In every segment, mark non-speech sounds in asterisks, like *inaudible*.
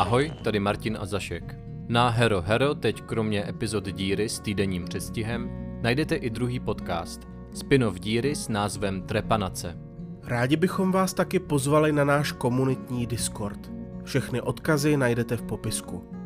Ahoj, tady Martin a Zašek. Na Hero Hero teď kromě epizod Díry s týdenním přestihem najdete i druhý podcast, spin-off Díry s názvem Trepanace. Rádi bychom vás taky pozvali na náš komunitní Discord. Všechny odkazy najdete v popisku.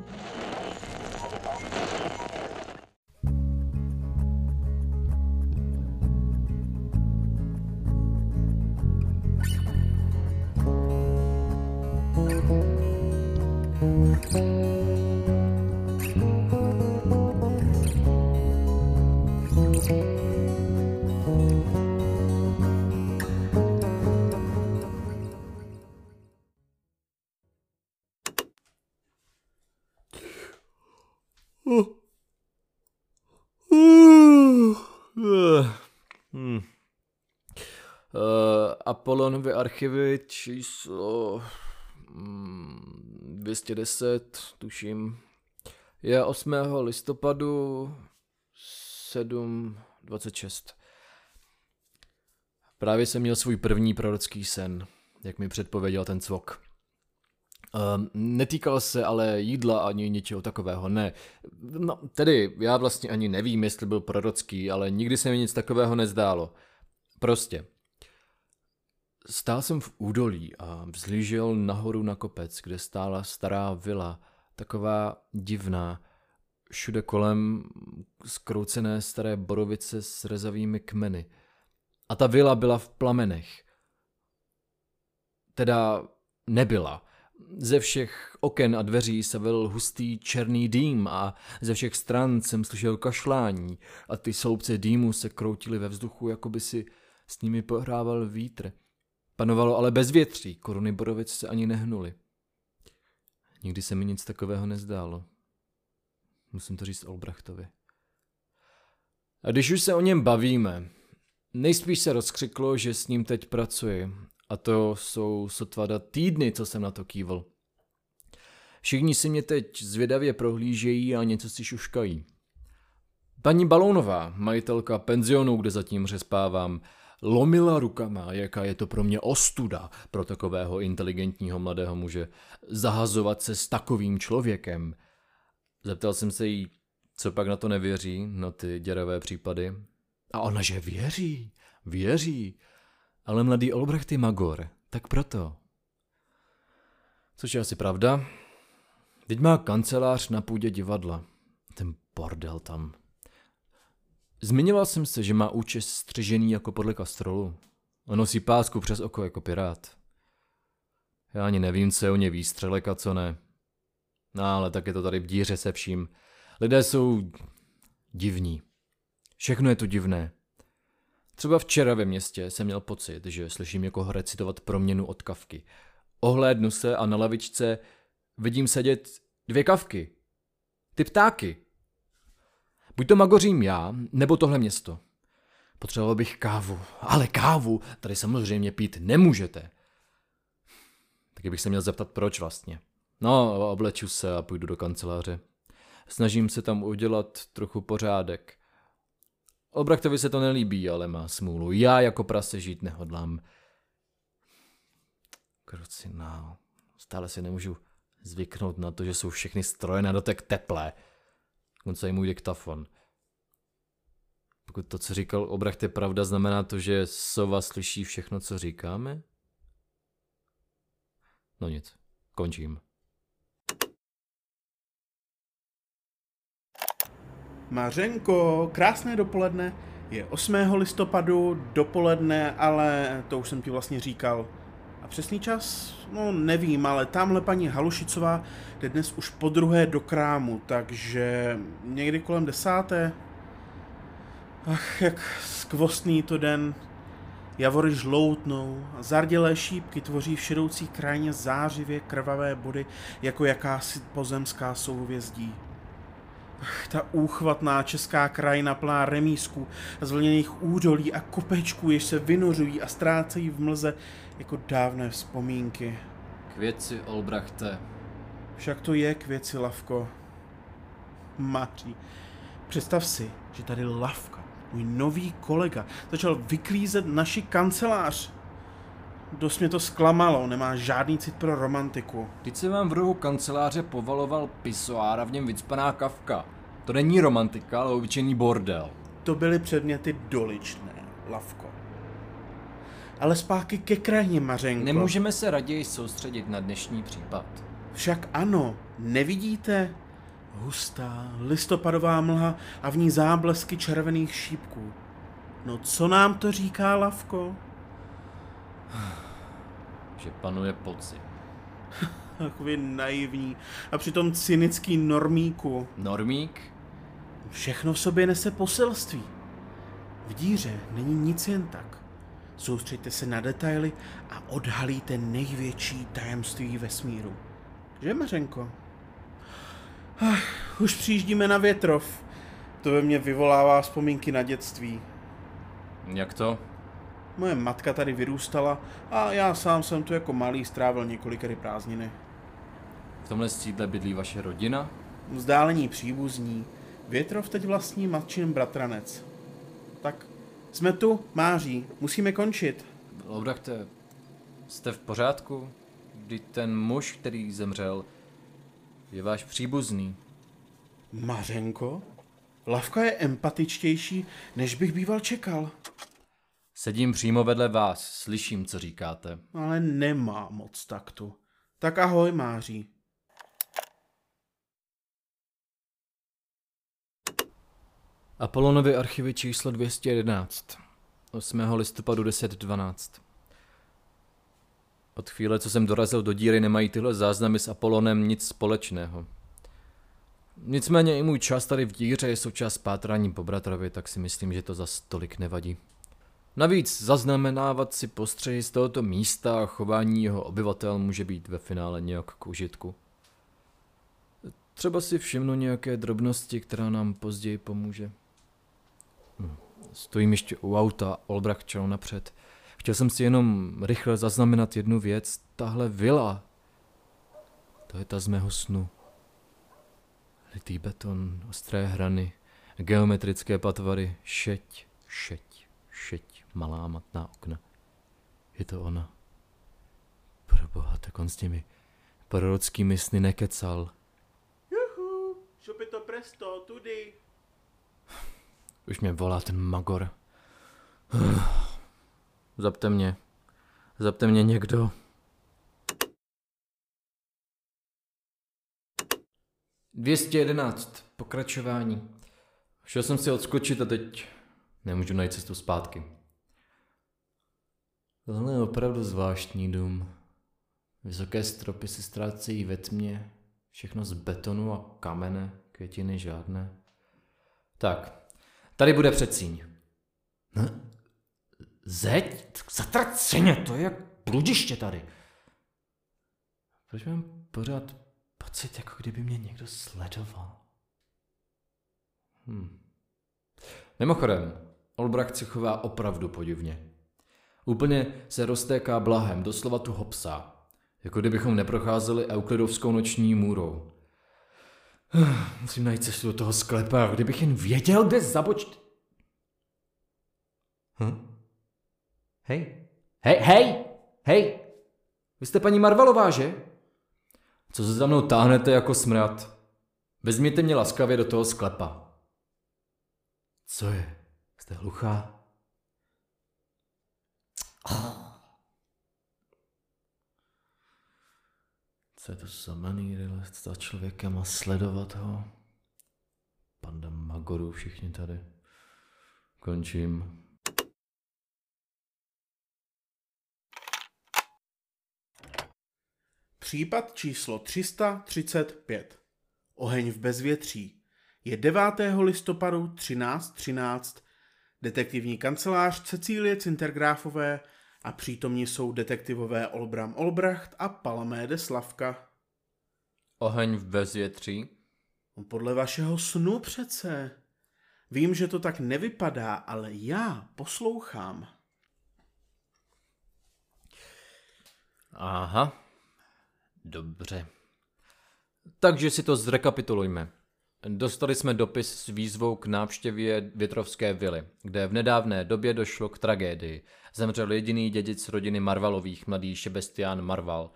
Apollonovy archivy číslo hmm, 210, tuším, je 8. listopadu 7.26. Právě jsem měl svůj první prorocký sen, jak mi předpověděl ten cvok. Um, netýkal se ale jídla ani ničeho takového, ne. No, tedy já vlastně ani nevím, jestli byl prorocký, ale nikdy se mi nic takového nezdálo. Prostě. Stál jsem v údolí a vzlížel nahoru na kopec, kde stála stará vila, taková divná. Všude kolem skroucené staré borovice s rezavými kmeny. A ta vila byla v plamenech. Teda nebyla. Ze všech oken a dveří se vil hustý černý dým a ze všech stran jsem slyšel kašlání a ty sloupce dýmu se kroutily ve vzduchu, jako by si s nimi pohrával vítr. Panovalo ale bezvětří, koruny borovic se ani nehnuly. Nikdy se mi nic takového nezdálo. Musím to říct Olbrachtovi. A když už se o něm bavíme, nejspíš se rozkřiklo, že s ním teď pracuji a to jsou sotvada týdny, co jsem na to kývl. Všichni si mě teď zvědavě prohlížejí a něco si šuškají. Paní Balónová, majitelka penzionu, kde zatím řespávám, lomila rukama, jaká je to pro mě ostuda pro takového inteligentního mladého muže zahazovat se s takovým člověkem. Zeptal jsem se jí, co pak na to nevěří, na ty děravé případy. A ona, že věří, věří. Ale mladý Olbracht je magor, tak proto. Což je asi pravda. Teď má kancelář na půdě divadla. Ten bordel tam. Zmiňoval jsem se, že má účest střežený jako podle kastrolu. A nosí pásku přes oko jako pirát. Já ani nevím, co je o ně výstřelek a co ne. No, ale tak je to tady v díře se vším. Lidé jsou divní. Všechno je tu divné. Třeba včera ve městě jsem měl pocit, že slyším jako recitovat proměnu od kavky. Ohlédnu se a na lavičce vidím sedět dvě kavky. Ty ptáky. Buď to magořím já, nebo tohle město. Potřeboval bych kávu. Ale kávu tady samozřejmě pít nemůžete. Taky bych se měl zeptat, proč vlastně. No, obleču se a půjdu do kanceláře. Snažím se tam udělat trochu pořádek. Obrachtovi se to nelíbí, ale má smůlu. Já jako prase žít nehodlám. Krucinál. Stále si nemůžu zvyknout na to, že jsou všechny stroje na dotek teplé. Dokonce i můj diktafon. Pokud to, co říkal Obracht, je pravda, znamená to, že sova slyší všechno, co říkáme? No nic, končím. Mařenko, krásné dopoledne. Je 8. listopadu, dopoledne, ale to už jsem ti vlastně říkal. A přesný čas? No nevím, ale tamhle paní Halušicová jde dnes už po druhé do krámu, takže někdy kolem desáté. Ach, jak skvostný to den. Javory žloutnou a zardělé šípky tvoří v šedoucí krajině zářivě krvavé body jako jakási pozemská souhvězdí. Ta úchvatná česká krajina plná remísků, zvlněných údolí a kopečků, jež se vynořují a ztrácejí v mlze jako dávné vzpomínky. K věci, Olbrachte. Však to je k věci, Lavko. Maří, představ si, že tady Lavka, můj nový kolega, začal vyklízet naši kancelář. Dost mě to zklamalo, nemá žádný cit pro romantiku. Teď se vám v rohu kanceláře povaloval pisoár a v něm vycpaná kavka. To není romantika, ale obyčejný bordel. To byly předměty doličné, Lavko. Ale zpátky ke krajně, Mařenko. Nemůžeme se raději soustředit na dnešní případ. Však ano, nevidíte? Hustá, listopadová mlha a v ní záblesky červených šípků. No co nám to říká Lavko? Že panuje pocit. *laughs* Takový naivní a přitom cynický normíku. Normík? Všechno v sobě nese poselství. V díře není nic jen tak. Soustřeďte se na detaily a odhalíte největší tajemství vesmíru. Že, Mařenko? Ach, už přijíždíme na větrov. To ve mně vyvolává vzpomínky na dětství. Jak to? Moje matka tady vyrůstala a já sám jsem tu jako malý strávil několikery prázdniny. V tomhle sídle bydlí vaše rodina? Vzdálení příbuzní. Větrov teď vlastní matčin bratranec. Tak, jsme tu, Máří, musíme končit. Lobrachte, jste v pořádku? Kdy ten muž, který zemřel, je váš příbuzný. Mařenko? Lavka je empatičtější, než bych býval čekal. Sedím přímo vedle vás, slyším, co říkáte. Ale nemá moc taktu. Tak ahoj, Máří. Apolonovy archivy číslo 211. 8. listopadu 10.12. Od chvíle, co jsem dorazil do díry, nemají tyhle záznamy s Apolonem nic společného. Nicméně i můj čas tady v díře je součást pátrání po bratrovi, tak si myslím, že to za tolik nevadí. Navíc zaznamenávat si postřehy z tohoto místa a chování jeho obyvatel může být ve finále nějak k užitku. Třeba si všimnu nějaké drobnosti, která nám později pomůže. Hm. Stojím ještě u auta, Olbrach čel napřed. Chtěl jsem si jenom rychle zaznamenat jednu věc. Tahle vila, to je ta z mého snu. Litý beton, ostré hrany, geometrické patvary, šeť, šeť, šeť, malá matná okna. Je to ona. Proboha, tak on s těmi prorockými sny nekecal. Juhu, šupito presto, tudy. *sighs* Už mě volá ten magor. *sighs* Zapte mě. Zapte mě někdo. Dvěstě jedenáct. Pokračování. Šel jsem si odskočit a teď nemůžu najít cestu zpátky. Tohle je opravdu zvláštní dům. Vysoké stropy se ztrácejí ve tmě, všechno z betonu a kamene, květiny žádné. Tak, tady bude předsíň. Hm? Zeď? Zatraceně, to je jak bludiště tady. Proč mám pořád pocit, jako kdyby mě někdo sledoval? Hm. Mimochodem, Olbracht se chová opravdu podivně. Úplně se roztéká blahem, doslova tu hopsá. Jako kdybychom neprocházeli euklidovskou noční můrou. *sighs* Musím najít cestu do toho sklepa, kdybych jen věděl, kde zabočt... Hm? Hej, hej, hej, hej, vy jste paní Marvelová, že? Co se za mnou táhnete jako smrad? Vezměte mě laskavě do toho sklepa. Co je? Jste hluchá? Co je to za manýry za člověkem a sledovat ho? Panda Magoru, všichni tady. Končím. Případ číslo 335. Oheň v bezvětří. Je 9. listopadu 1313. Detektivní kancelář Cecílie Cintergráfové a přítomní jsou detektivové Olbram Olbracht a Palaméde Slavka. Oheň v bezvětří? No, podle vašeho snu přece. Vím, že to tak nevypadá, ale já poslouchám. Aha, Dobře. Takže si to zrekapitulujme. Dostali jsme dopis s výzvou k návštěvě Větrovské vily, kde v nedávné době došlo k tragédii. Zemřel jediný dědic rodiny Marvalových, mladý Šebestián Marval.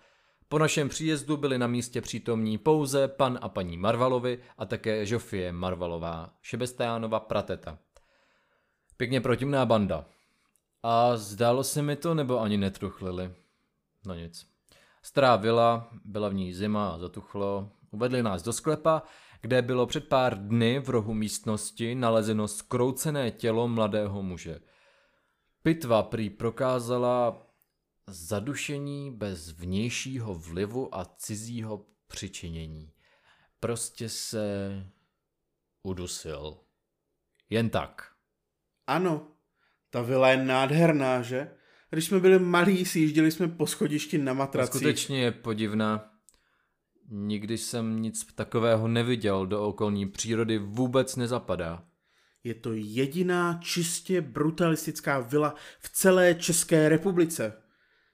Po našem příjezdu byli na místě přítomní pouze pan a paní Marvalovi a také Žofie Marvalová, Šebestiánova prateta. Pěkně protimná banda. A zdálo se mi to, nebo ani netruchlili? No nic. Stará vila, byla v ní zima a zatuchlo. Uvedli nás do sklepa, kde bylo před pár dny v rohu místnosti nalezeno skroucené tělo mladého muže. Pitva prý prokázala zadušení bez vnějšího vlivu a cizího přičinění. Prostě se udusil. Jen tak. Ano, ta vila je nádherná, že? Když jsme byli malí, sjížděli jsme po schodišti na matracích. Skutečně je podivná. Nikdy jsem nic takového neviděl, do okolní přírody vůbec nezapadá. Je to jediná čistě brutalistická vila v celé České republice.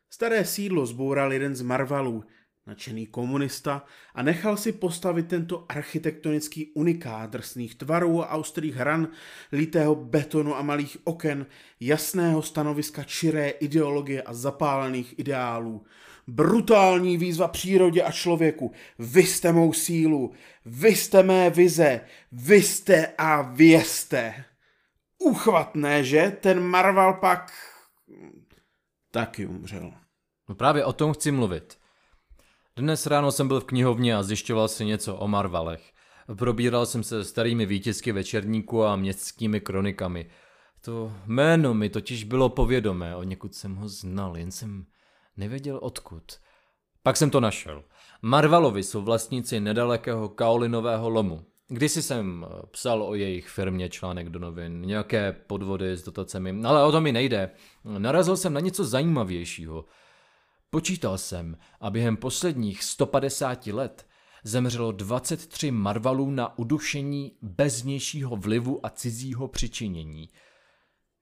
Staré sídlo zboural jeden z Marvalů, nadšený komunista, a nechal si postavit tento architektonický unikát drsných tvarů a ostrých hran, litého betonu a malých oken, jasného stanoviska čiré ideologie a zapálených ideálů. Brutální výzva přírodě a člověku. Vy jste mou sílu, vy jste mé vize, vy jste a vězte. Uchvatné, že? Ten Marval pak taky umřel. No právě o tom chci mluvit. Dnes ráno jsem byl v knihovně a zjišťoval si něco o Marvalech. Probíral jsem se starými výtisky večerníku a městskými kronikami. To jméno mi totiž bylo povědomé, o někud jsem ho znal, jen jsem nevěděl odkud. Pak jsem to našel. Marvalovi jsou vlastníci nedalekého kaolinového lomu. Kdysi jsem psal o jejich firmě článek do novin, nějaké podvody s dotacemi, ale o to mi nejde. Narazil jsem na něco zajímavějšího – Počítal jsem a během posledních 150 let zemřelo 23 marvalů na udušení bez vnějšího vlivu a cizího přičinění.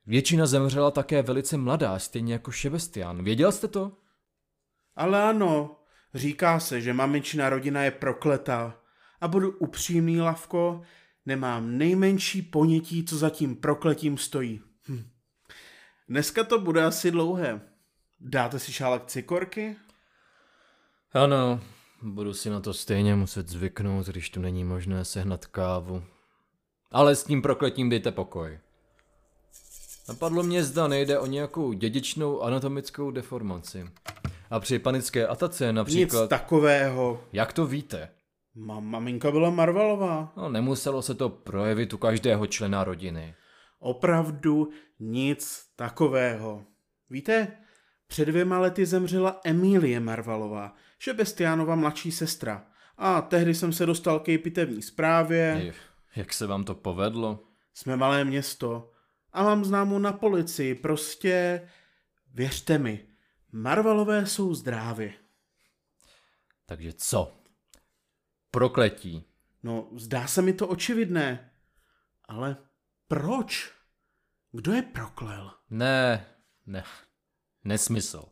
Většina zemřela také velice mladá, stejně jako Šebestian. Věděl jste to? Ale ano, říká se, že mamičina rodina je prokletá. A budu upřímný, Lavko, nemám nejmenší ponětí, co za tím prokletím stojí. Hm. Dneska to bude asi dlouhé. Dáte si šálek cikorky? Ano, budu si na to stejně muset zvyknout, když tu není možné sehnat kávu. Ale s tím prokletím dejte pokoj. Napadlo mě, zda nejde o nějakou dědičnou anatomickou deformaci. A při panické atace například... Nic takového. Jak to víte? Ma- maminka byla Marvelová. No, nemuselo se to projevit u každého člena rodiny. Opravdu nic takového. Víte, před dvěma lety zemřela Emílie Marvalová, Šebestiánova mladší sestra. A tehdy jsem se dostal k její pitevní zprávě. Jak se vám to povedlo? Jsme malé město a mám známou na policii, prostě věřte mi, Marvalové jsou zdrávy. Takže co? Prokletí. No, zdá se mi to očividné. Ale proč? Kdo je proklel? Ne, ne, Nesmysl.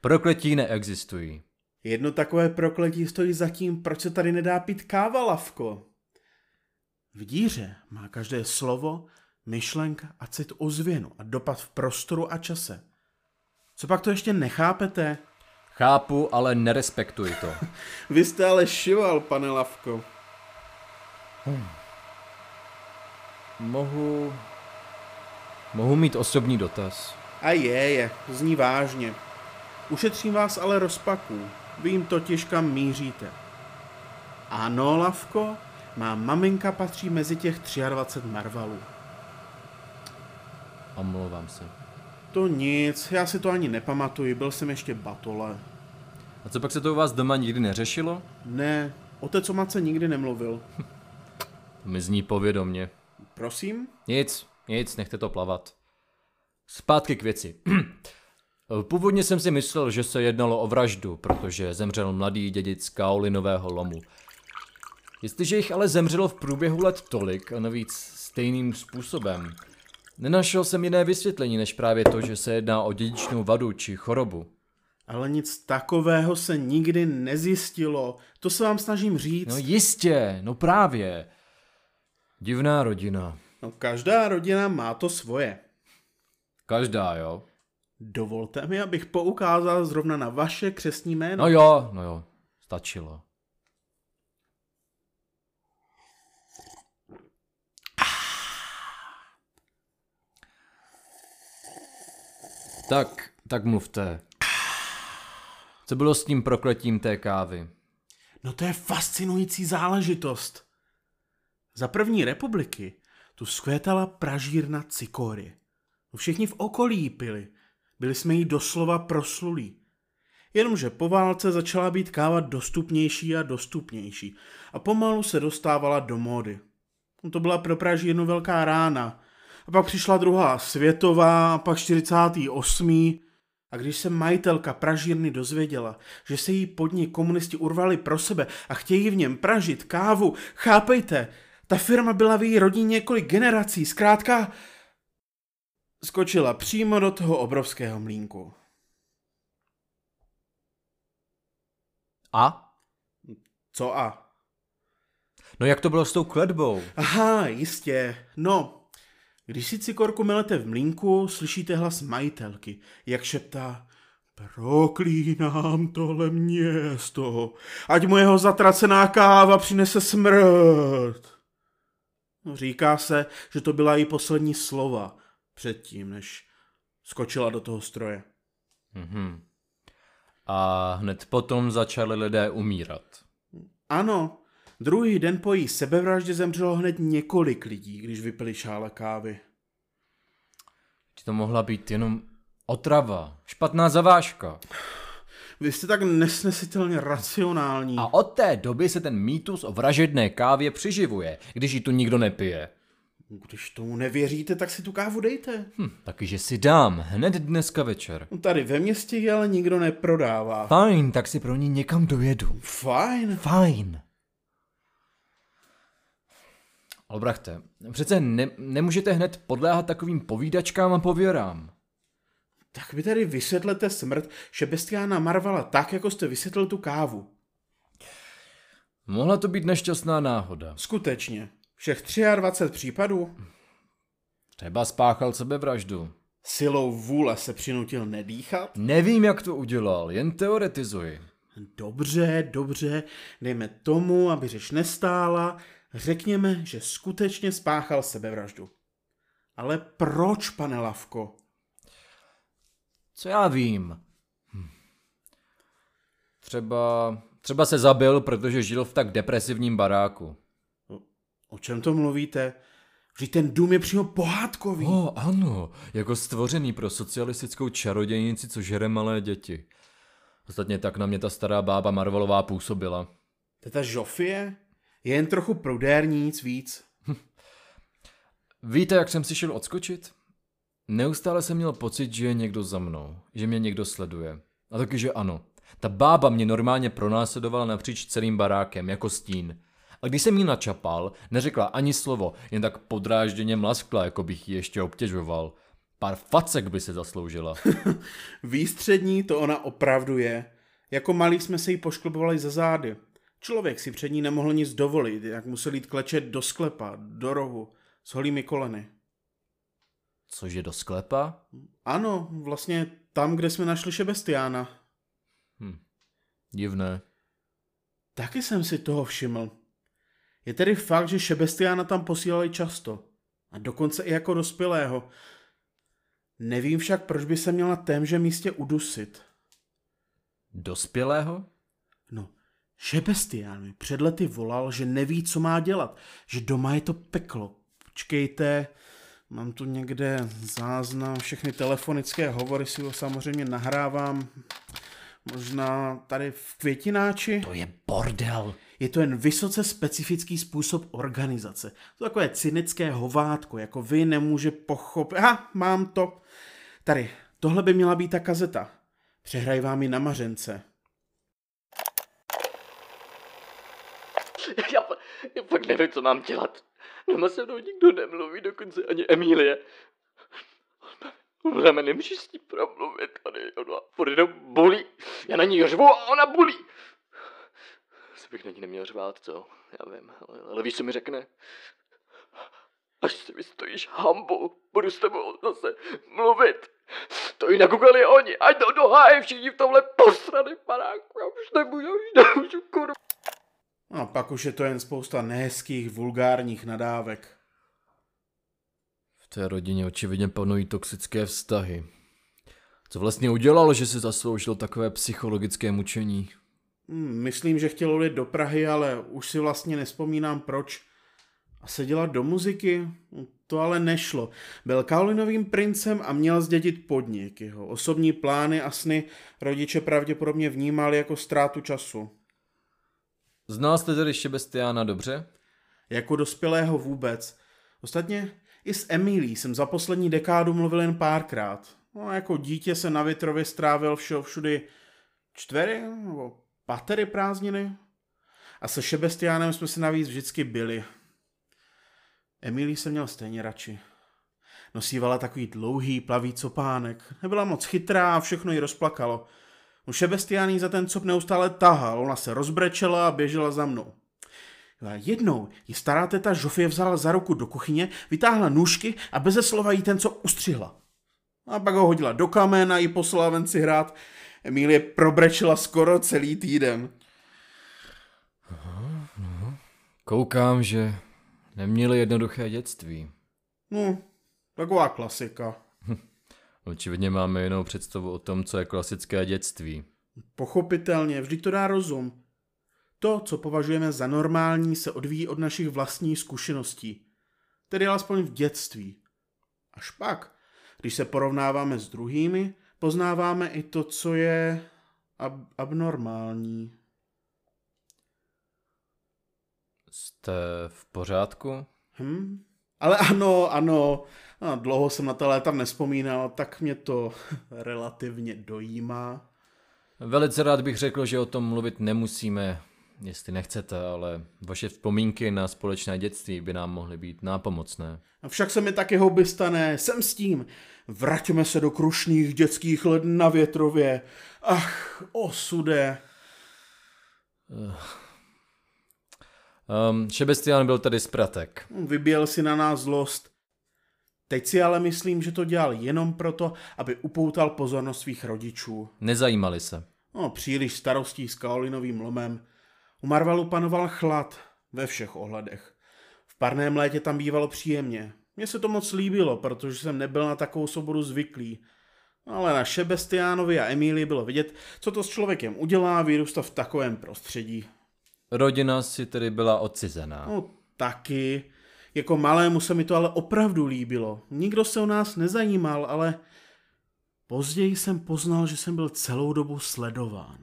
Prokletí neexistují. Jedno takové prokletí stojí za tím, proč se tady nedá pít káva, Lavko. V díře má každé slovo, myšlenka a cit ozvěnu a dopad v prostoru a čase. Co pak to ještě nechápete? Chápu, ale nerespektuji to. *laughs* Vy jste ale šival, pane Lavko. Hmm. Mohu... Mohu mít osobní dotaz. A je, je, zní vážně. Ušetřím vás ale rozpaků. Vím totiž, kam míříte. Ano, Lavko, má maminka patří mezi těch 23 marvalů. Omlouvám se. To nic, já si to ani nepamatuji, byl jsem ještě batole. A co pak se to u vás doma nikdy neřešilo? Ne, otec o matce nikdy nemluvil. *laughs* Mi zní povědomně. Prosím? Nic, nic, nechte to plavat. Zpátky k věci. *clears throat* Původně jsem si myslel, že se jednalo o vraždu, protože zemřel mladý dědic kaolinového lomu. Jestliže jich ale zemřelo v průběhu let tolik a navíc stejným způsobem, nenašel jsem jiné vysvětlení než právě to, že se jedná o dědičnou vadu či chorobu. Ale nic takového se nikdy nezjistilo. To se vám snažím říct. No jistě, no právě. Divná rodina. No, každá rodina má to svoje. Každá, jo? Dovolte mi, abych poukázal zrovna na vaše křesní jméno. No jo, no jo, stačilo. Tak, tak mluvte. Co bylo s tím prokletím té kávy? No to je fascinující záležitost. Za první republiky tu skvětala pražírna cikory. Všichni v okolí ji pili. Byli jsme jí doslova proslulí. Jenomže po válce začala být káva dostupnější a dostupnější a pomalu se dostávala do módy. To byla pro pražírnu velká rána. A pak přišla druhá světová, a pak 48. A když se majitelka pražírny dozvěděla, že se jí podnik komunisti urvali pro sebe a chtějí v něm pražit kávu, chápejte, ta firma byla v její rodině několik generací, zkrátka skočila přímo do toho obrovského mlínku. A? Co a? No jak to bylo s tou kledbou? Aha, jistě. No, když si cikorku melete v mlínku, slyšíte hlas majitelky, jak šeptá Proklínám tohle město, ať mu jeho zatracená káva přinese smrt. No, říká se, že to byla její poslední slova předtím, než skočila do toho stroje. Mhm. A hned potom začali lidé umírat. Ano, druhý den po její sebevraždě zemřelo hned několik lidí, když vypili šále kávy. To mohla být jenom otrava, špatná zavážka. Vy jste tak nesnesitelně racionální. A od té doby se ten mýtus o vražedné kávě přiživuje, když ji tu nikdo nepije. Když tomu nevěříte, tak si tu kávu dejte. Hm, taky že si dám, hned dneska večer. No Tady ve městě ji ale nikdo neprodává. Fajn, tak si pro ní někam dojedu. Fajn. Fajn. Albrachte, přece ne, nemůžete hned podléhat takovým povídačkám a pověrám. Tak vy tady vysvětlete smrt Šebestiána Marvala tak, jako jste vysvětlil tu kávu. Mohla to být nešťastná náhoda. Skutečně. Všech 23 případů Třeba spáchal sebevraždu. silou vůle se přinutil nedýchat? Nevím, jak to udělal, jen teoretizuji. Dobře, dobře, dejme tomu, aby řeč nestála. Řekněme, že skutečně spáchal sebevraždu. Ale proč, pane Lavko? Co já vím? Hm. Třeba, třeba se zabil, protože žil v tak depresivním baráku. O čem to mluvíte? Vždyť ten dům je přímo pohádkový. O, ano, jako stvořený pro socialistickou čarodějnici, co žere malé děti. Ostatně tak na mě ta stará bába Marvelová působila. Teta Žofie? Je jen trochu prudérní, nic víc. *laughs* Víte, jak jsem si šel odskočit? Neustále jsem měl pocit, že je někdo za mnou, že mě někdo sleduje. A taky, že ano. Ta bába mě normálně pronásledovala napříč celým barákem, jako stín. A když jsem jí načapal, neřekla ani slovo, jen tak podrážděně mlaskla, jako bych ji ještě obtěžoval. Pár facek by se zasloužila. *laughs* Výstřední to ona opravdu je. Jako malí jsme se jí pošklubovali za zády. Člověk si před ní nemohl nic dovolit, jak musel jít klečet do sklepa, do rohu, s holými koleny. Cože do sklepa? Ano, vlastně tam, kde jsme našli Šebestiána. Hm. Divné. Taky jsem si toho všiml. Je tedy fakt, že Šebestiána tam posílali často. A dokonce i jako dospělého. Nevím však, proč by se měl na témže místě udusit. Dospělého? Šebestián mi před lety volal, že neví, co má dělat, že doma je to peklo. Počkejte, mám tu někde záznam, všechny telefonické hovory si ho samozřejmě nahrávám. Možná tady v květináči. To je bordel. Je to jen vysoce specifický způsob organizace. To takové cynické hovátko, jako vy nemůže pochopit. Aha, mám to. Tady, tohle by měla být ta kazeta. Přehraj vám ji na mařence. *laughs* Já, já fakt nevím, co mám dělat. Doma se mnou nikdo nemluví, dokonce ani Emílie. Ona mi nemůže s ní promluvit, tady ona furt jenom bulí. Já na ní řvu a ona bulí. Asi bych na ní neměl řvát, co? Já vím, ale, ale víš, co mi řekne? Až si vystojíš hambu, budu s tebou zase mluvit. To jinak ukali oni, ať do doháje všichni v tomhle posrany paráku. Já už nemůžu, už nemůžu, kurva. A pak už je to jen spousta nehezkých, vulgárních nadávek. V té rodině očividně panují toxické vztahy. Co vlastně udělal, že si zasloužil takové psychologické mučení? Hmm, myslím, že chtěl odjet do Prahy, ale už si vlastně nespomínám proč. A se dělat do muziky? To ale nešlo. Byl Kaolinovým princem a měl zdědit podnik. Jeho osobní plány a sny rodiče pravděpodobně vnímali jako ztrátu času. Znal jste tedy Šebestiána dobře? Jako dospělého vůbec. Ostatně i s Emilí jsem za poslední dekádu mluvil jen párkrát. No, jako dítě se na Větrově strávil všeho všudy čtvery nebo patery prázdniny. A se Šebestiánem jsme se navíc vždycky byli. Emilí se měl stejně radši. Nosívala takový dlouhý plavý copánek. Nebyla moc chytrá a všechno ji rozplakalo. U Šebestiáný za ten cop neustále tahal, ona se rozbrečela a běžela za mnou. Jednou ji stará teta Žofie vzala za ruku do kuchyně, vytáhla nůžky a beze slova jí ten co ustřihla. A pak ho hodila do kamena a ji poslala ven si hrát. Emílie probrečela skoro celý týden. Koukám, že neměli jednoduché dětství. No, taková klasika. Očividně máme jinou představu o tom, co je klasické dětství. Pochopitelně, vždy to dá rozum. To, co považujeme za normální, se odvíjí od našich vlastních zkušeností. Tedy alespoň v dětství. Až pak, když se porovnáváme s druhými, poznáváme i to, co je ab- abnormální. Jste v pořádku? Hm? Ale ano, ano, no, dlouho jsem na ta léta nespomínal, tak mě to *laughs* relativně dojímá. Velice rád bych řekl, že o tom mluvit nemusíme, jestli nechcete, ale vaše vzpomínky na společné dětství by nám mohly být nápomocné. Však se mi taky houby stane, jsem s tím. Vraťme se do krušných dětských let na větrově. Ach, osude. Um, Šebestián byl tedy zpratek. Vyběl si na nás zlost. Teď si ale myslím, že to dělal jenom proto, aby upoutal pozornost svých rodičů. Nezajímali se. No, příliš starostí s kaolinovým lomem. U Marvalu panoval chlad ve všech ohledech. V parném létě tam bývalo příjemně. Mně se to moc líbilo, protože jsem nebyl na takovou svobodu zvyklý. Ale na Šebestiánovi a Emílii bylo vidět, co to s člověkem udělá vyrůstat v takovém prostředí. Rodina si tedy byla odcizená. No taky. Jako malému se mi to ale opravdu líbilo. Nikdo se o nás nezajímal, ale později jsem poznal, že jsem byl celou dobu sledován.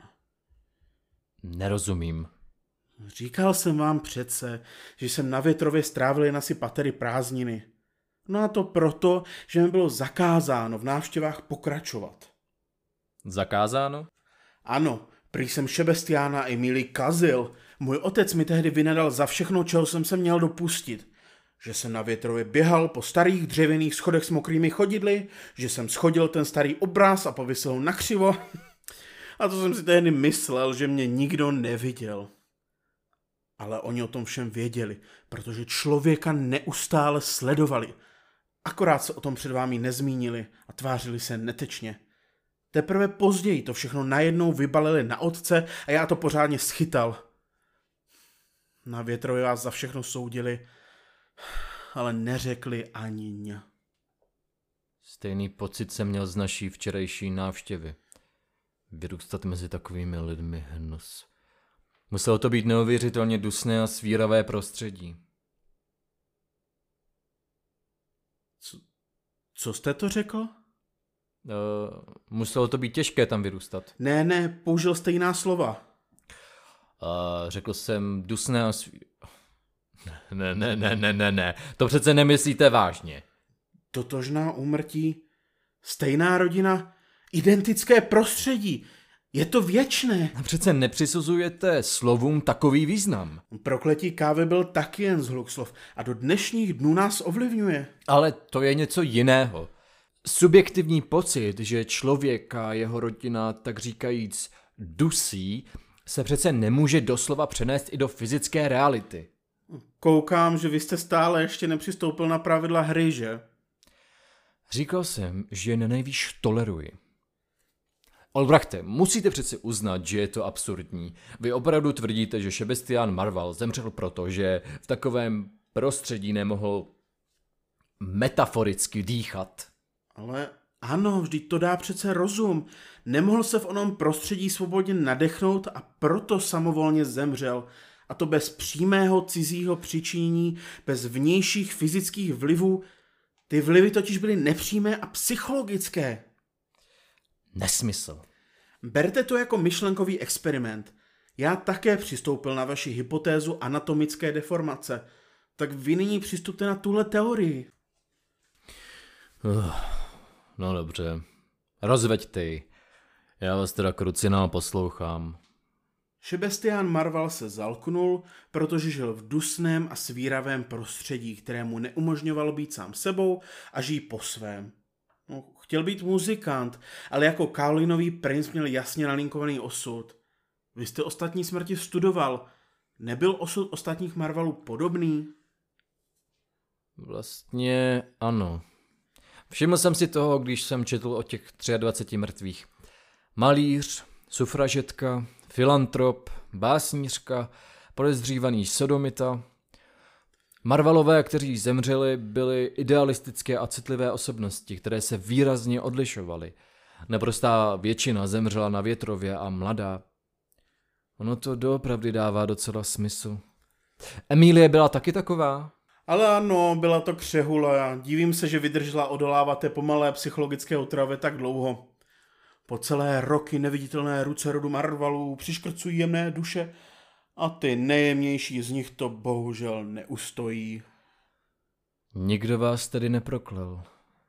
Nerozumím. Říkal jsem vám přece, že jsem na větrově strávil jen asi patery prázdniny. No a to proto, že mi bylo zakázáno v návštěvách pokračovat. Zakázáno? Ano, prý jsem Šebestiána Emily kazil. Můj otec mi tehdy vynadal za všechno, čeho jsem se měl dopustit. Že jsem na větrově běhal po starých dřevěných schodech s mokrými chodidly, že jsem schodil ten starý obraz a povysil ho na křivo. *laughs* A to jsem si tehdy myslel, že mě nikdo neviděl. Ale oni o tom všem věděli, protože člověka neustále sledovali. Akorát se o tom před vámi nezmínili a tvářili se netečně. Teprve později to všechno najednou vybalili na otce a já to pořádně schytal. Na větrově vás za všechno soudili, ale neřekli ani ně. Stejný pocit jsem měl z naší včerejší návštěvy. Vyrůstat mezi takovými lidmi hnus. Muselo to být neuvěřitelně dusné a svíravé prostředí. Co, co jste to řekl? Uh, muselo to být těžké tam vyrůstat. Ne, ne, použil jste jiná slova. Uh, řekl jsem dusné a. Ne, ne, ne, ne, ne, ne, to přece nemyslíte vážně. Totožná úmrtí, stejná rodina, identické prostředí. Je to věčné. A přece nepřisuzujete slovům takový význam. Prokletí kávy byl taky jen zhluk slov a do dnešních dnů nás ovlivňuje. Ale to je něco jiného. Subjektivní pocit, že člověk a jeho rodina, tak říkajíc, dusí, se přece nemůže doslova přenést i do fyzické reality. Koukám, že vy jste stále ještě nepřistoupil na pravidla hry, že? Říkal jsem, že je na nejvýš toleruji. Olbrachte, musíte přeci uznat, že je to absurdní. Vy opravdu tvrdíte, že Sebastian Marval zemřel proto, že v takovém prostředí nemohl metaforicky dýchat. Ale ano, vždyť to dá přece rozum. Nemohl se v onom prostředí svobodně nadechnout a proto samovolně zemřel. A to bez přímého cizího přičinění, bez vnějších fyzických vlivů. Ty vlivy totiž byly nepřímé a psychologické. Nesmysl. Berte to jako myšlenkový experiment. Já také přistoupil na vaši hypotézu anatomické deformace. Tak vy nyní přistupte na tuhle teorii. Uh, no dobře. Rozveďte ji. Já vás teda krucinál poslouchám. Šebestián Marval se zalknul, protože žil v dusném a svíravém prostředí, které mu neumožňovalo být sám sebou a žít po svém. No, chtěl být muzikant, ale jako Kaolinový princ měl jasně nalinkovaný osud. Vy jste ostatní smrti studoval. Nebyl osud ostatních Marvalů podobný? Vlastně ano. Všiml jsem si toho, když jsem četl o těch 23 mrtvých. Malíř, sufražetka, filantrop, básnířka, podezřívaný sodomita. Marvalové, kteří zemřeli, byli idealistické a citlivé osobnosti, které se výrazně odlišovaly. Naprostá většina zemřela na větrově a mladá. Ono to doopravdy dává docela smysl. Emílie byla taky taková? Ale ano, byla to křehula. Divím se, že vydržela odolávat té pomalé psychologické otravě tak dlouho. Po celé roky neviditelné ruce rodu Marvalů přiškrcují jemné duše a ty nejjemnější z nich to bohužel neustojí. Nikdo vás tedy neproklel.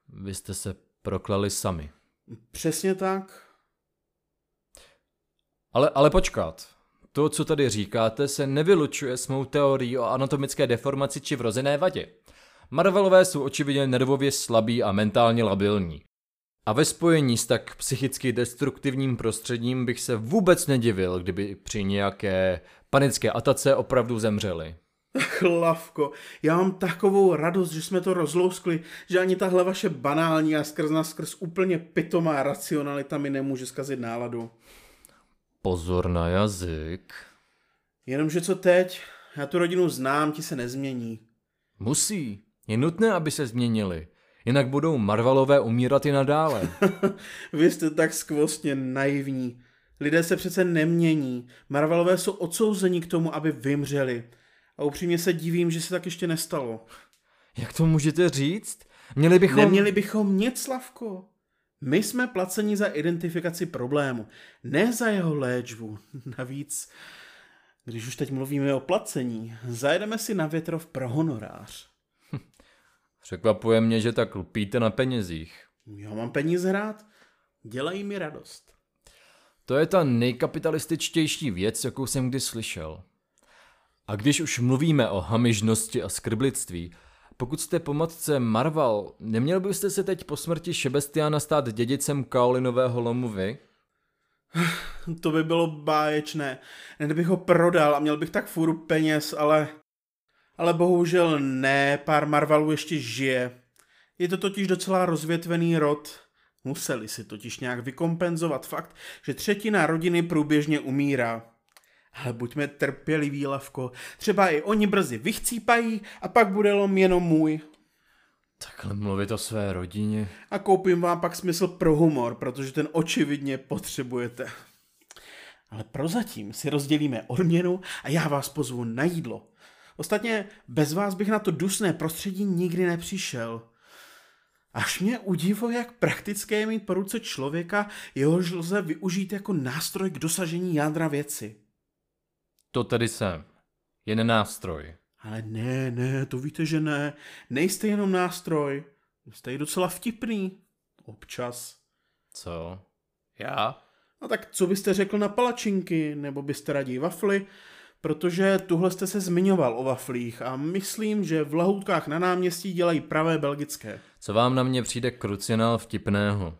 Vy jste se proklali sami. Přesně tak. Ale, ale počkat. To, co tady říkáte, se nevylučuje s mou teorií o anatomické deformaci či vrozené vadě. Marvelové jsou očividně nervově slabí a mentálně labilní. A ve spojení s tak psychicky destruktivním prostředím bych se vůbec nedivil, kdyby při nějaké panické atace opravdu zemřeli. Chlavko, já mám takovou radost, že jsme to rozlouskli, že ani tahle vaše banální a skrz na skrz úplně pitomá racionalita mi nemůže zkazit náladu. Pozor na jazyk. Jenomže co teď? Já tu rodinu znám, ti se nezmění. Musí. Je nutné, aby se změnili. Jinak budou Marvalové umírat i nadále. *laughs* Vy jste tak skvostně naivní. Lidé se přece nemění. Marvelové jsou odsouzeni k tomu, aby vymřeli. A upřímně se divím, že se tak ještě nestalo. Jak to můžete říct? Měli bychom... Neměli bychom nic, Slavko. My jsme placeni za identifikaci problému, ne za jeho léčbu. *laughs* Navíc, když už teď mluvíme o placení, zajedeme si na větrov pro honorář. *laughs* Překvapuje mě, že tak lpíte na penězích. Já mám peníze rád, dělají mi radost. To je ta nejkapitalističtější věc, jakou jsem kdy slyšel. A když už mluvíme o hamižnosti a skrblictví, pokud jste po matce Marval, neměl byste se teď po smrti Šebestiána stát dědicem Kaolinového lomu vy? *sighs* To by bylo báječné. Kdybych ho prodal a měl bych tak fůru peněz, ale... Ale bohužel ne, pár Marvalů ještě žije. Je to totiž docela rozvětvený rod. Museli si totiž nějak vykompenzovat fakt, že třetina rodiny průběžně umírá. Ale buďme trpěliví, Lavko. Třeba i oni brzy vychcípají a pak bude lom jenom můj. Takhle mluvit o své rodině. A koupím vám pak smysl pro humor, protože ten očividně potřebujete. Ale prozatím si rozdělíme odměnu a já vás pozvu na jídlo. Ostatně bez vás bych na to dusné prostředí nikdy nepřišel. Až mě udivuje, jak praktické je mít po ruce člověka, jehož lze využít jako nástroj k dosažení jádra věci. To tedy jsem. Jen nástroj. Ale ne, ne, to víte, že ne. Nejste jenom nástroj. Jste i docela vtipný. Občas. Co? Já? No tak co byste řekl na palačinky, nebo byste raději wafly? Protože tuhle jste se zmiňoval o waflích a myslím, že v lahoutkách na náměstí dělají pravé belgické. Co vám na mě přijde krucinál vtipného?